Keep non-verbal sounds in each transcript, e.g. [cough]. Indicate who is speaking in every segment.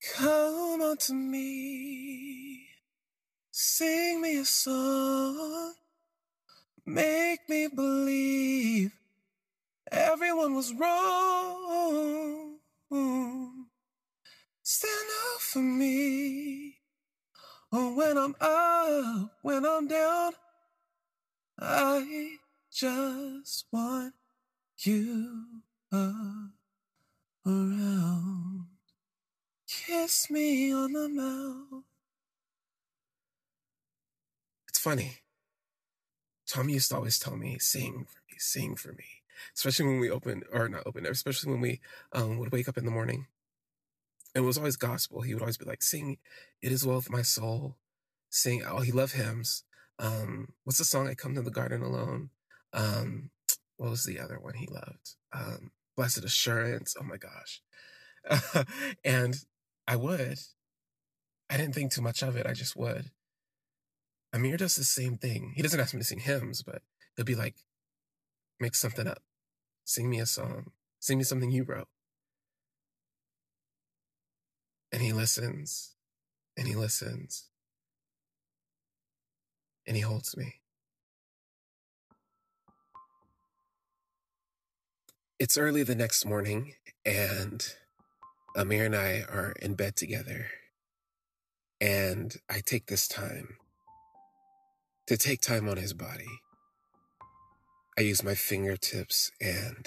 Speaker 1: Come unto me, sing me a song, make me believe everyone was wrong. Stand up for me. When I'm up, when I'm down, I just want you around. Kiss me on the mouth. It's funny. Tommy used to always tell me, sing for me, sing for me. Especially when we open, or not open, especially when we um, would wake up in the morning. It was always gospel. He would always be like, sing, it is well with my soul. Sing, oh, he loved hymns. Um, what's the song, I Come to the Garden Alone? Um, what was the other one he loved? Um, Blessed Assurance. Oh my gosh. [laughs] and I would. I didn't think too much of it. I just would. Amir does the same thing. He doesn't ask me to sing hymns, but he'll be like, make something up. Sing me a song. Sing me something you wrote. And he listens and he listens and he holds me. It's early the next morning, and Amir and I are in bed together. And I take this time to take time on his body. I use my fingertips and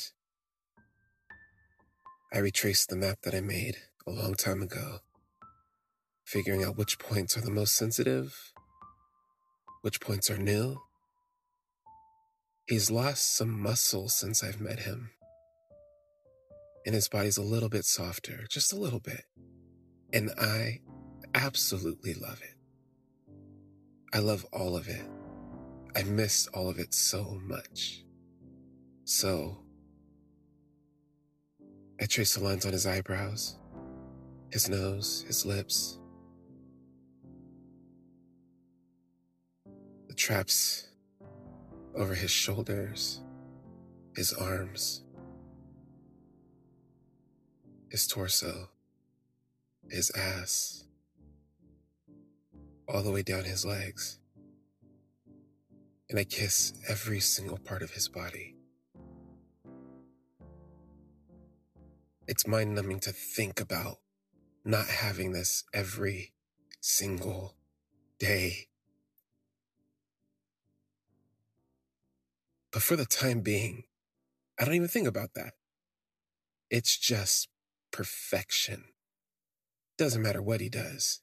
Speaker 1: I retrace the map that I made a long time ago, figuring out which points are the most sensitive, which points are new. He's lost some muscle since I've met him and his body's a little bit softer, just a little bit. And I absolutely love it. I love all of it. I miss all of it so much. So, I trace the lines on his eyebrows, his nose, his lips, the traps over his shoulders, his arms his torso, his ass, all the way down his legs. And I kiss every single part of his body. It's mind numbing to think about not having this every single day. But for the time being, I don't even think about that. It's just perfection. Doesn't matter what he does,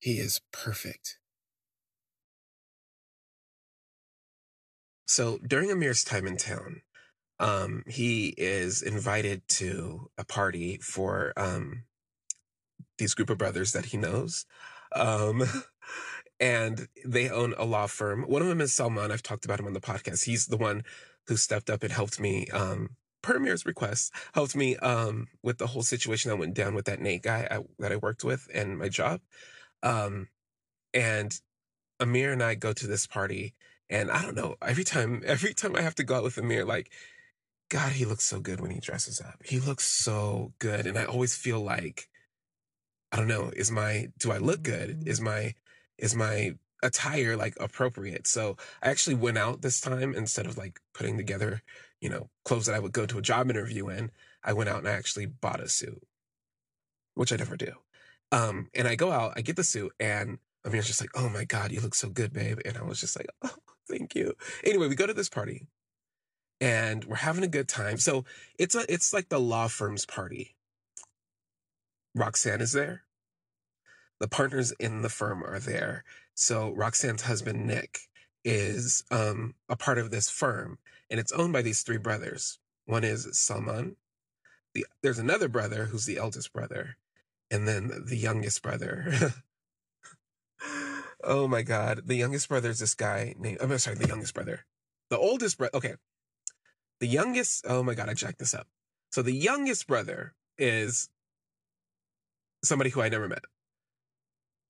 Speaker 1: he is perfect. So during Amir's time in town, um, he is invited to a party for um, these group of brothers that he knows. Um, [laughs] and they own a law firm. One of them is Salman. I've talked about him on the podcast. He's the one who stepped up and helped me um, per Amir's request helped me um, with the whole situation that went down with that Nate guy I, that I worked with and my job. Um, and Amir and I go to this party, and I don't know. Every time, [laughs] every time I have to go out with Amir, like, God, he looks so good when he dresses up. He looks so good, and I always feel like, I don't know, is my do I look good? Is my is my attire like appropriate? So I actually went out this time instead of like putting together you know, clothes that I would go to a job interview in, I went out and I actually bought a suit, which I never do. Um, and I go out, I get the suit, and Amir's just like, oh my God, you look so good, babe. And I was just like, [laughs] oh, thank you. Anyway, we go to this party and we're having a good time. So it's a it's like the law firm's party. Roxanne is there. The partners in the firm are there. So Roxanne's husband, Nick, is um, a part of this firm and it's owned by these three brothers. One is Salman. The, there's another brother who's the eldest brother, and then the youngest brother. [laughs] oh my God. The youngest brother is this guy named, I'm sorry, the youngest brother. The oldest brother, okay. The youngest, oh my God, I jacked this up. So the youngest brother is somebody who I never met.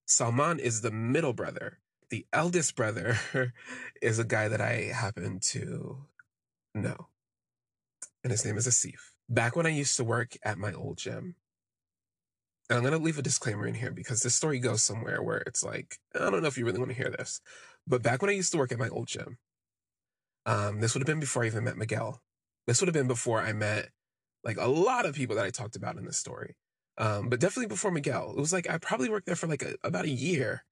Speaker 1: Salman is the middle brother. The eldest brother [laughs] is a guy that I happen to know. And his name is Asif. Back when I used to work at my old gym, And I'm going to leave a disclaimer in here because this story goes somewhere where it's like, I don't know if you really want to hear this. But back when I used to work at my old gym, um, this would have been before I even met Miguel. This would have been before I met like a lot of people that I talked about in this story. Um, but definitely before Miguel. It was like I probably worked there for like a, about a year.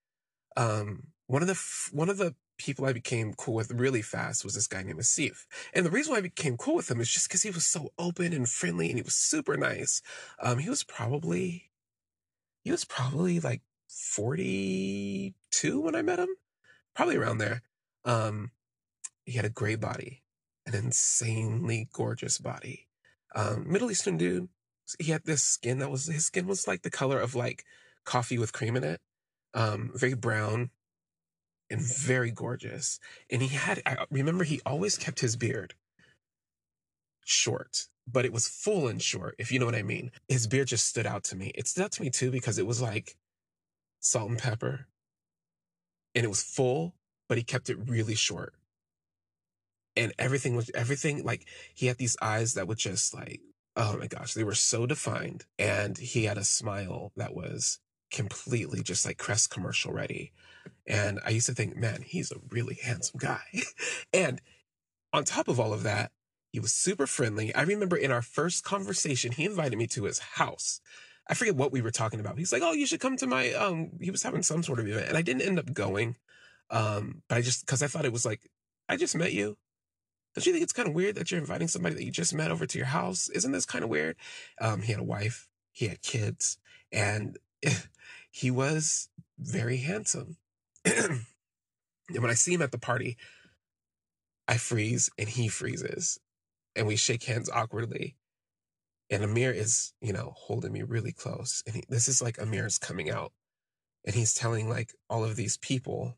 Speaker 1: Um, one of the one of the people I became cool with really fast was this guy named Asif. And the reason why I became cool with him is just because he was so open and friendly and he was super nice. Um, he was probably he was probably like 42 when I met him, probably around there. Um, he had a great body, an insanely gorgeous body. Um, Middle Eastern dude. He had this skin that was his skin was like the color of like coffee with cream in it. Um, very brown and very gorgeous. And he had I remember he always kept his beard short but it was full and short, if you know what I mean. His beard just stood out to me. It stood out to me too because it was like salt and pepper. And it was full, but he kept it really short. And everything was everything like he had these eyes that would just like, oh my gosh, they were so defined. And he had a smile that was completely just like Crest commercial ready. And I used to think, man, he's a really handsome guy. [laughs] and on top of all of that, he was super friendly. I remember in our first conversation, he invited me to his house. I forget what we were talking about. He's like, "Oh, you should come to my." Um, he was having some sort of event, and I didn't end up going. Um, but I just because I thought it was like, I just met you. Don't you think it's kind of weird that you're inviting somebody that you just met over to your house? Isn't this kind of weird? Um, he had a wife, he had kids, and [laughs] he was very handsome. [clears throat] and when I see him at the party, I freeze and he freezes and we shake hands awkwardly. And Amir is, you know, holding me really close. And he, this is like Amir's coming out. And he's telling like all of these people.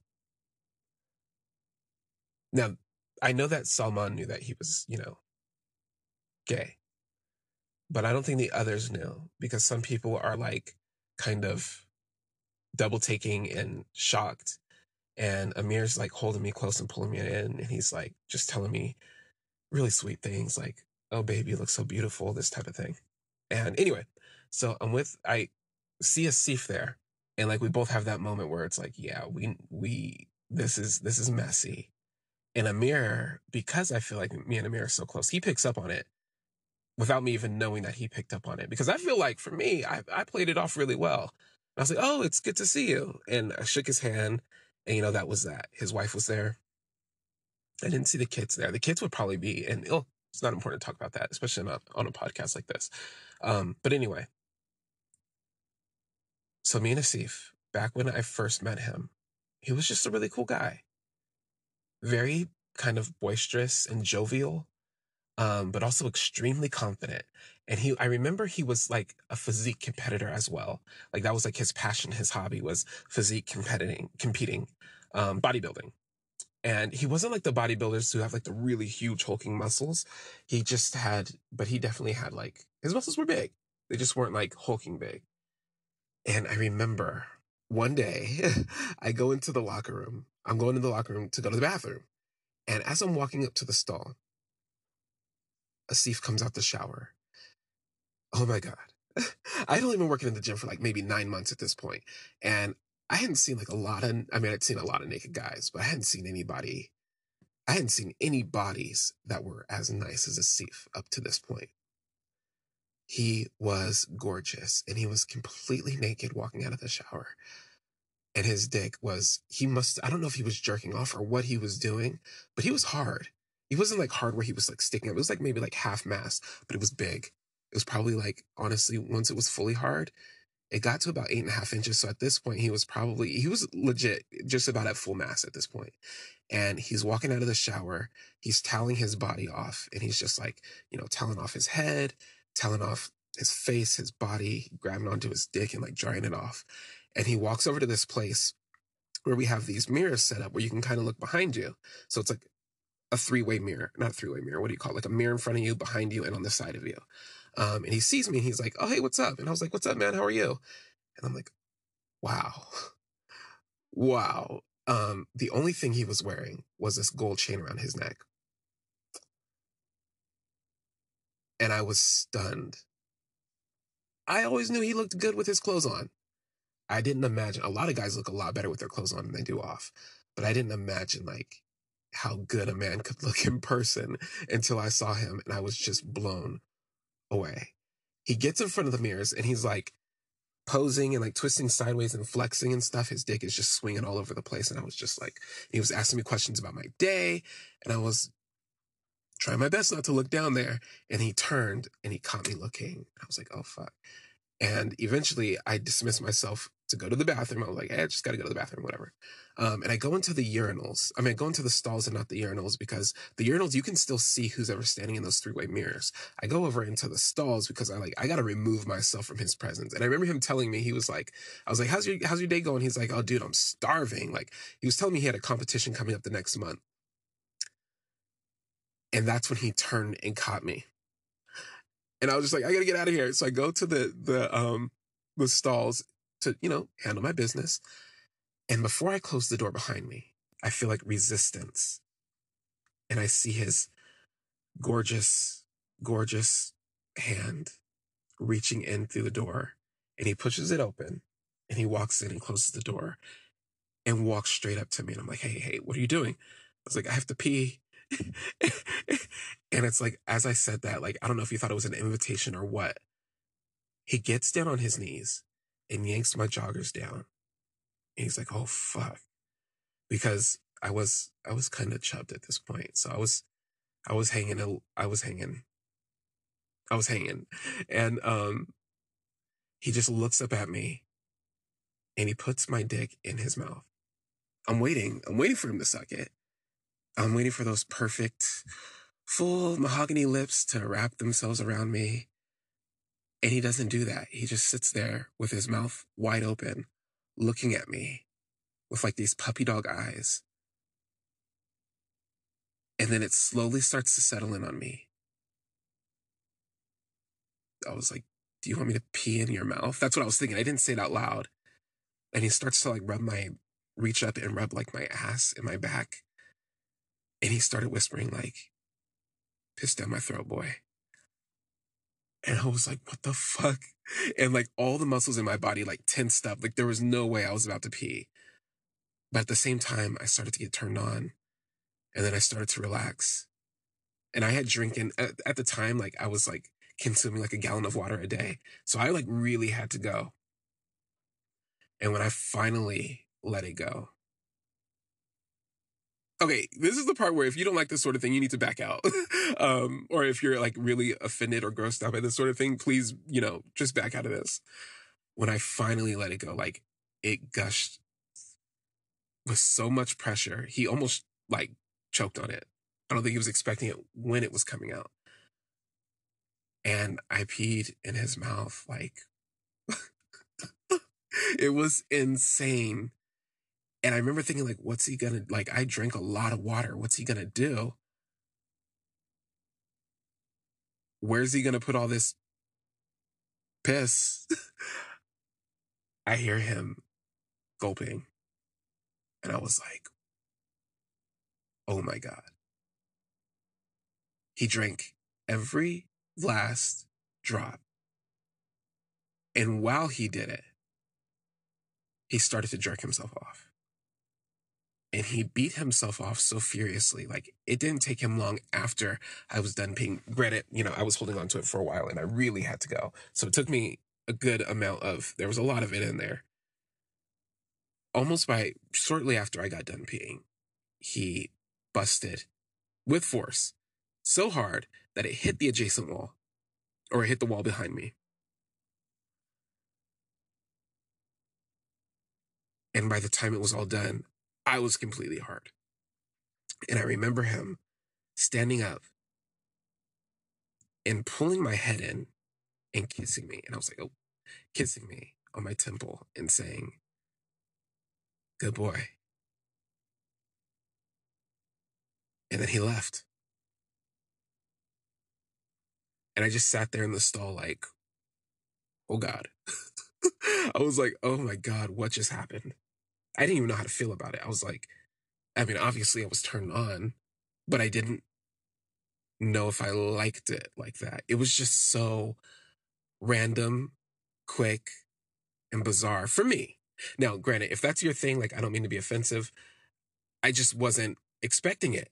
Speaker 1: Now, I know that Salman knew that he was, you know, gay. But I don't think the others knew because some people are like kind of double taking and shocked. And Amir's like holding me close and pulling me in. And he's like just telling me, really sweet things like, oh, baby, you look so beautiful, this type of thing. And anyway, so I'm with, I see a Asif there. And like we both have that moment where it's like, yeah, we, we, this is, this is messy. And Amir, because I feel like me and Amir are so close, he picks up on it without me even knowing that he picked up on it. Because I feel like for me, I, I played it off really well. I was like, oh, it's good to see you. And I shook his hand. And, you know, that was that. His wife was there. I didn't see the kids there. The kids would probably be, and oh, it's not important to talk about that, especially not on a podcast like this. Um, but anyway, so me and Asif, back when I first met him, he was just a really cool guy. Very kind of boisterous and jovial, um, but also extremely confident. And he, I remember he was like a physique competitor as well. Like that was like his passion, his hobby was physique competing, competing, um, bodybuilding. And he wasn't like the bodybuilders who have like the really huge hulking muscles. He just had, but he definitely had like, his muscles were big. They just weren't like hulking big. And I remember one day [laughs] I go into the locker room. I'm going to the locker room to go to the bathroom. And as I'm walking up to the stall, Asif comes out the shower. Oh my God. [laughs] I had only been working in the gym for like maybe nine months at this point, And I hadn't seen like a lot of, I mean, I'd seen a lot of naked guys, but I hadn't seen anybody, I hadn't seen any bodies that were as nice as Asif up to this point. He was gorgeous and he was completely naked walking out of the shower. And his dick was, he must, I don't know if he was jerking off or what he was doing, but he was hard. He wasn't like hard where he was like sticking. It was like maybe like half mass, but it was big. It was probably like, honestly, once it was fully hard, it got to about eight and a half inches. So at this point, he was probably, he was legit just about at full mass at this point. And he's walking out of the shower. He's toweling his body off and he's just like, you know, toweling off his head, toweling off his face, his body, grabbing onto his dick and like drying it off. And he walks over to this place where we have these mirrors set up where you can kind of look behind you. So it's like a three way mirror, not a three way mirror. What do you call it? Like a mirror in front of you, behind you, and on the side of you. Um, and he sees me and he's like, Oh, hey, what's up? And I was like, What's up, man? How are you? And I'm like, Wow. [laughs] wow. Um, the only thing he was wearing was this gold chain around his neck. And I was stunned. I always knew he looked good with his clothes on. I didn't imagine a lot of guys look a lot better with their clothes on than they do off, but I didn't imagine like how good a man could look in person until I saw him and I was just blown away. He gets in front of the mirrors and he's like posing and like twisting sideways and flexing and stuff. His dick is just swinging all over the place. And I was just like, he was asking me questions about my day. And I was trying my best not to look down there. And he turned and he caught me looking. I was like, oh, fuck. And eventually I dismissed myself to go to the bathroom. I was like, hey, I just got to go to the bathroom, whatever. Um, and I go into the urinals. I mean, I go into the stalls and not the urinals because the urinals, you can still see who's ever standing in those three way mirrors. I go over into the stalls because I like, I got to remove myself from his presence. And I remember him telling me, he was like, I was like, how's your, how's your day going? He's like, oh, dude, I'm starving. Like, he was telling me he had a competition coming up the next month. And that's when he turned and caught me. And I was just like, I gotta get out of here. So I go to the the um the stalls to, you know, handle my business. And before I close the door behind me, I feel like resistance. And I see his gorgeous, gorgeous hand reaching in through the door. And he pushes it open and he walks in and closes the door and walks straight up to me. And I'm like, hey, hey, what are you doing? I was like, I have to pee. [laughs] and it's like, as I said that, like, I don't know if you thought it was an invitation or what. He gets down on his knees and yanks my joggers down. And he's like, oh, fuck. Because I was, I was kind of chubbed at this point. So I was, I was hanging, I was hanging, I was hanging. And, um, he just looks up at me and he puts my dick in his mouth. I'm waiting. I'm waiting for him to suck it. I'm waiting for those perfect, full mahogany lips to wrap themselves around me and he doesn't do that. He just sits there with his mouth wide open, looking at me with like these puppy dog eyes. And then it slowly starts to settle in on me. I was like, Do you want me to pee in your mouth? That's what I was thinking. I didn't say it out loud. And he starts to like rub my, reach up and rub like my ass and my back. And he started whispering, like, piss down my throat, boy. And I was like, what the fuck? And like all the muscles in my body like tensed up. Like there was no way I was about to pee. But at the same time, I started to get turned on. And then I started to relax. And I had drinking at, at the time, like I was like consuming like a gallon of water a day. So I like really had to go. And when I finally let it go, okay, this is the part where if you don't like this sort of thing, you need to back out. [laughs] um, or if you're like really offended or grossed out by this sort of thing, please, you know, just back out of this. When I finally let it go, like it gushed with so much pressure, he almost like choked on it. I don't think he was expecting it when it was coming out. And I peed in his mouth like [laughs] it was insane. And I remember thinking, like, what's he gonna like? I drank a lot of water. What's he gonna do? Where's he gonna put all this piss? [laughs] I hear him gulping. And I was like, oh my God. He drank every last drop. And while he did it, he started to jerk himself off and he beat himself off so furiously. Like it didn't take him long after I was done peeing. Granted, you know, I was holding on to it for a while and I really had to go. So it took me a good amount of, there was a lot of it in there. Almost by shortly after I got done peeing, he busted with force so hard that it hit the adjacent wall or it hit the wall behind me. And by the time it was all done, I was completely hard. And I remember him standing up and pulling my head in and kissing me. And I was like, oh, kissing me on my temple and saying, good boy. And then he left. And I just sat there in the stall like, oh God. [laughs] I was like, oh my God, what just happened? I didn't even know how to feel about it. I was like, I mean, obviously I was turned on, but I didn't know if I liked it like that. It was just so random quick, and bizarre for me. Now, granted, if that's your thing, like I don't mean to be offensive, I just wasn't expecting it.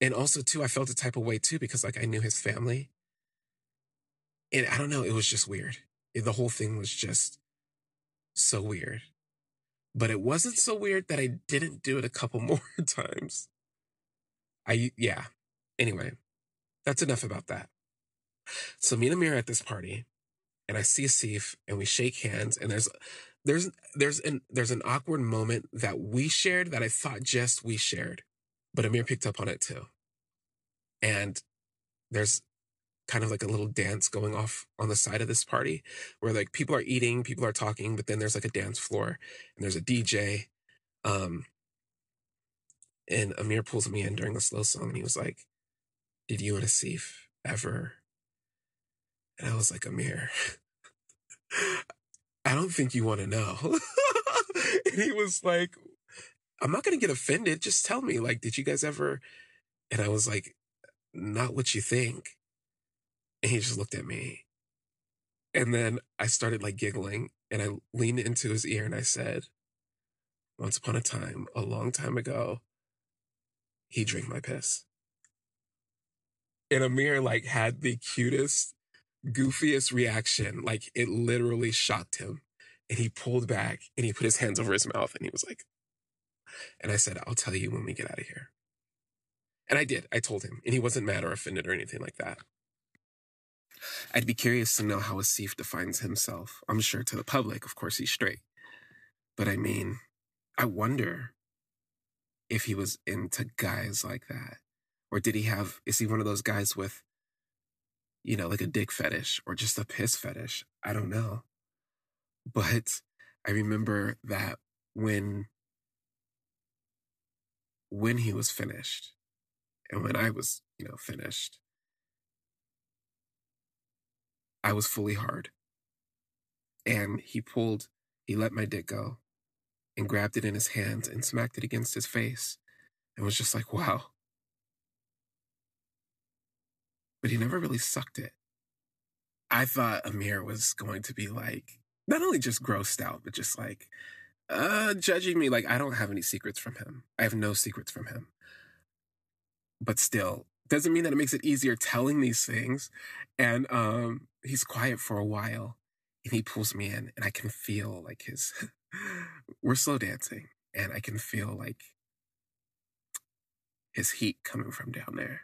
Speaker 1: And also, too, I felt a type of way too because like I knew his family. And I don't know, it was just weird. The whole thing was just so weird. But it wasn't so weird that I didn't do it a couple [laughs] more times. I, yeah. Anyway, that's enough about that. So me and Amir at this party, and I see Asif, and we shake hands, and there's there's there's an there's an awkward moment that we shared that I thought just we shared, but Amir picked up on it too. And there's kind of like a little dance going off on the side of this party where like people are eating, people are talking, but then there's like a dance floor and there's a DJ. Um, and Amir pulls me in during the slow song and he was like, Did you and Asif ever? And I was like, Amir, [laughs] I don't think you want to know. [laughs] and he was like, I'm not going to get offended. Just tell me, like, did you guys ever? And I was like, not what you think. And he just looked at me. And then I started like giggling and I leaned into his ear and I said, Once upon a time, a long time ago, he drank my piss. And Amir like had the cutest, goofiest reaction. Like it literally shocked him. And he pulled back and he put his hands over his mouth and he was like, and I said, I'll tell you when we get out of here. And I did. I told him. And he wasn't mad or offended or anything like that. I'd be curious to know how Asif defines himself. I'm sure to the public, of course, he's straight. But I mean, I wonder if he was into guys like that. Or did he have, is he one of those guys with, you know, like a dick fetish or just a piss fetish? I don't know. But I remember that when when he was finished and when I was, you know, finished, I was fully hard. And he pulled, he let my dick go and grabbed it in his hands and smacked it against his face and was just like, wow. But he never really sucked it. I thought Amir was going to be like, not only just grossed out, but just like, uh, judging me like I don't have any secrets from him. I have no secrets from him. But still, doesn't mean that it makes it easier telling these things. And um, he's quiet for a while, and he pulls me in, and I can feel like his. [laughs] we're slow dancing, and I can feel like his heat coming from down there.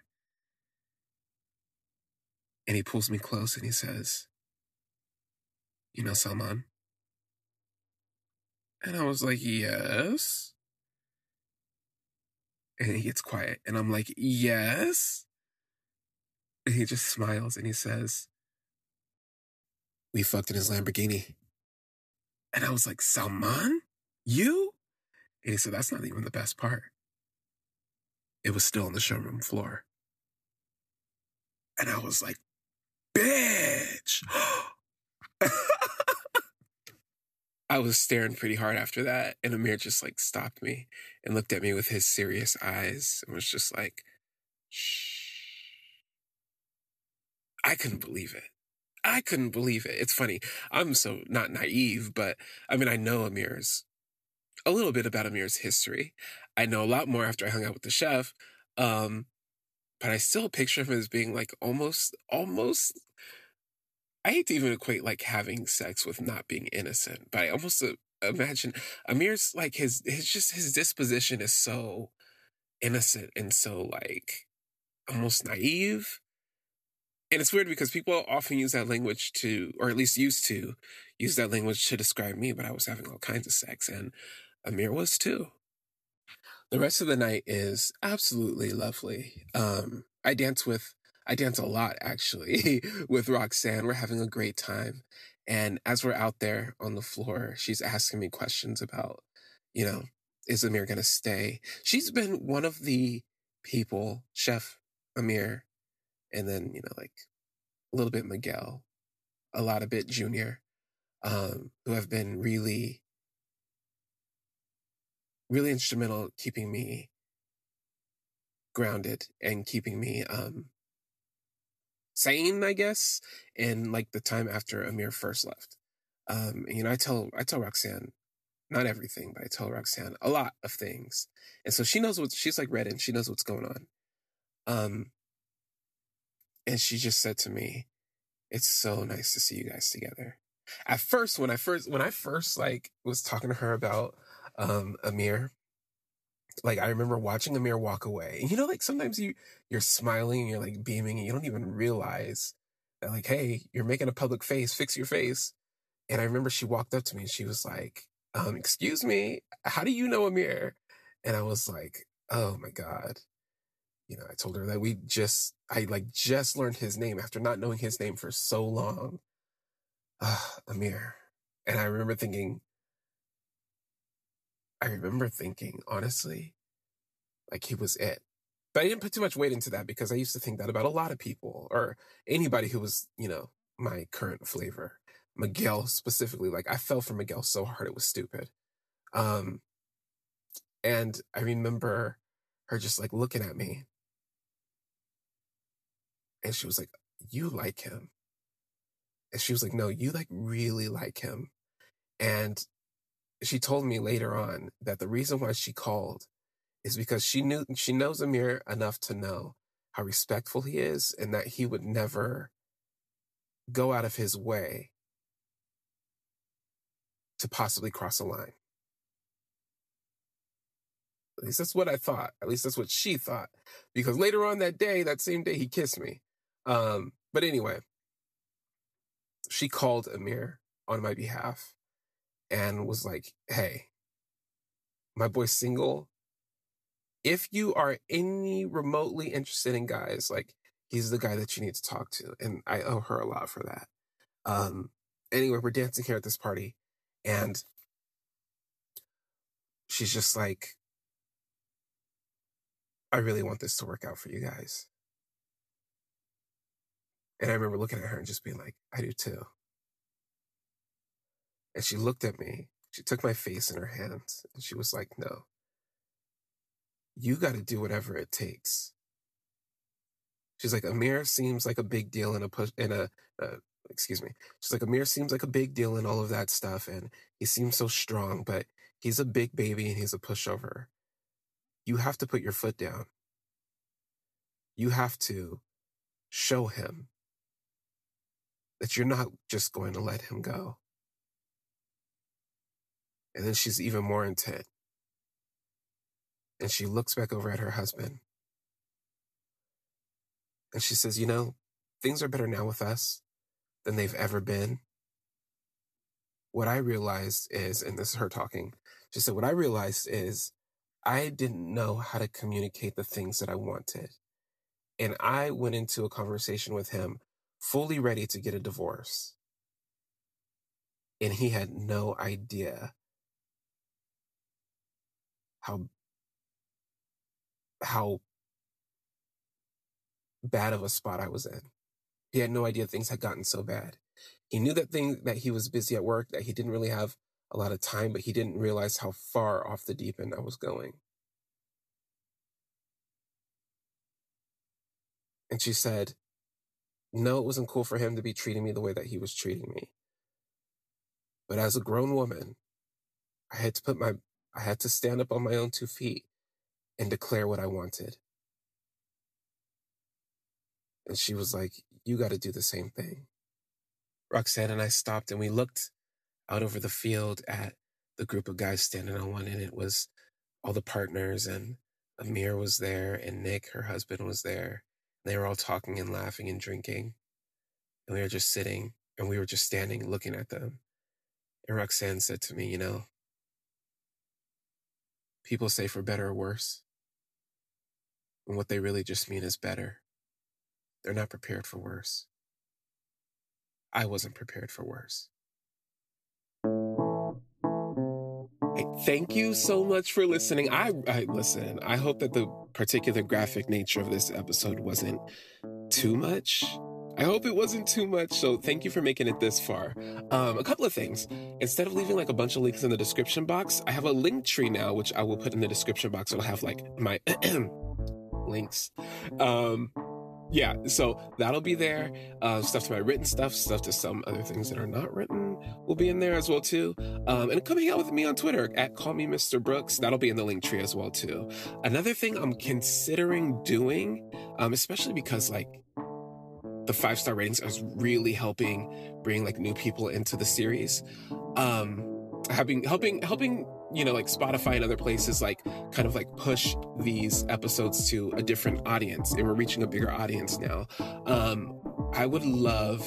Speaker 1: And he pulls me close and he says, You know, Salman, and I was like, yes. And he gets quiet. And I'm like, yes. And he just smiles and he says, we fucked in his Lamborghini. And I was like, Salman? You? And he said, that's not even the best part. It was still on the showroom floor. And I was like, bitch. [gasps] [laughs] I was staring pretty hard after that, and Amir just like stopped me and looked at me with his serious eyes and was just like, shh. I couldn't believe it. I couldn't believe it. It's funny. I'm so not naive, but I mean, I know Amir's a little bit about Amir's history. I know a lot more after I hung out with the chef. Um, but I still picture him as being like almost, almost I hate to even equate like having sex with not being innocent, but I almost uh, imagine Amir's like his his just his disposition is so innocent and so like almost naive. And it's weird because people often use that language to, or at least used to, use that language to describe me, but I was having all kinds of sex and Amir was too. The rest of the night is absolutely lovely. Um, I dance with I dance a lot actually [laughs] with Roxanne. We're having a great time. And as we're out there on the floor, she's asking me questions about, you know, is Amir going to stay? She's been one of the people, Chef Amir, and then, you know, like a little bit Miguel, a lot of bit Junior, um, who have been really, really instrumental keeping me grounded and keeping me um, sane, I guess, in like the time after Amir first left. Um, and, you know, I tell I tell Roxanne not everything, but I tell Roxanne a lot of things, and so she knows what she's like read and she knows what's going on. Um, and she just said to me, "It's so nice to see you guys together." At first, when I first when I first like was talking to her about um Amir, like I remember watching Amir walk away. And you know, like sometimes you you're smiling and you're like beaming and you don't even realize that like, hey, you're making a public face, fix your face. And I remember she walked up to me and she was like, um, excuse me, how do you know Amir? And I was like, oh my God. You know, I told her that we just I like just learned his name after not knowing his name for so long. Uh, Amir. And I remember thinking, I remember thinking, honestly, like he was it. But I didn't put too much weight into that because I used to think that about a lot of people or anybody who was, you know, my current flavor. Miguel specifically, like I fell for Miguel so hard it was stupid. Um and I remember her just like looking at me. And she was like, You like him. And she was like, No, you like really like him. And she told me later on that the reason why she called is because she knew she knows Amir enough to know how respectful he is and that he would never go out of his way to possibly cross a line. At least that's what I thought. At least that's what she thought. Because later on that day, that same day, he kissed me. Um, but anyway, she called Amir on my behalf and was like, hey, my boy's single. If you are any remotely interested in guys, like he's the guy that you need to talk to. And I owe her a lot for that. Um, anyway, we're dancing here at this party and she's just like, I really want this to work out for you guys. And I remember looking at her and just being like, I do too. And she looked at me. She took my face in her hands and she was like, No, you got to do whatever it takes. She's like, Amir seems like a big deal in a push, in a, uh, excuse me. She's like, Amir seems like a big deal in all of that stuff. And he seems so strong, but he's a big baby and he's a pushover. You have to put your foot down. You have to show him that you're not just going to let him go. And then she's even more intent. And she looks back over at her husband. And she says, You know, things are better now with us than they've ever been. What I realized is, and this is her talking, she said, What I realized is I didn't know how to communicate the things that I wanted. And I went into a conversation with him fully ready to get a divorce. And he had no idea how how bad of a spot I was in. He had no idea things had gotten so bad. He knew that thing that he was busy at work, that he didn't really have a lot of time, but he didn't realize how far off the deep end I was going. And she said, No, it wasn't cool for him to be treating me the way that he was treating me. But as a grown woman, I had to put my I had to stand up on my own two feet and declare what I wanted. And she was like, You got to do the same thing. Roxanne and I stopped and we looked out over the field at the group of guys standing on one, and it was all the partners, and Amir was there, and Nick, her husband, was there. And They were all talking and laughing and drinking. And we were just sitting and we were just standing looking at them. And Roxanne said to me, You know, People say for better or worse. And what they really just mean is better. They're not prepared for worse. I wasn't prepared for worse. Thank you so much for listening. I, I listen. I hope that the particular graphic nature of this episode wasn't too much. I hope it wasn't too much. So thank you for making it this far. Um, a couple of things. Instead of leaving like a bunch of links in the description box, I have a link tree now, which I will put in the description box. It'll have like my [clears throat] links. Um, yeah, so that'll be there. Uh, stuff to my written stuff, stuff to some other things that are not written will be in there as well too. Um, and come hang out with me on Twitter at Call Me Mr. Brooks. That'll be in the link tree as well too. Another thing I'm considering doing, um, especially because like the five star ratings is really helping bring like new people into the series. Um, having helping helping you know like spotify and other places like kind of like push these episodes to a different audience and we're reaching a bigger audience now um i would love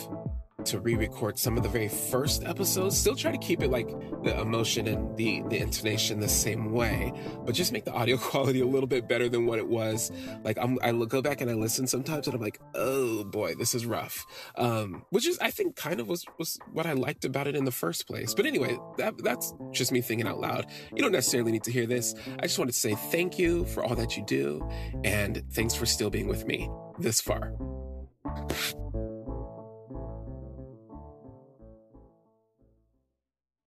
Speaker 1: to re-record some of the very first episodes. Still try to keep it like the emotion and the the intonation the same way but just make the audio [laughs] quality a little bit better than what it was. Like I'm, i go back and i listen sometimes and i'm like oh boy this is rough. Um, which is i think kind of was was what i liked about it in the first place. But anyway that that's just me thinking out loud. You don't necessarily need to hear this. I just wanted to say thank you for all that you do and thanks for still being with me this far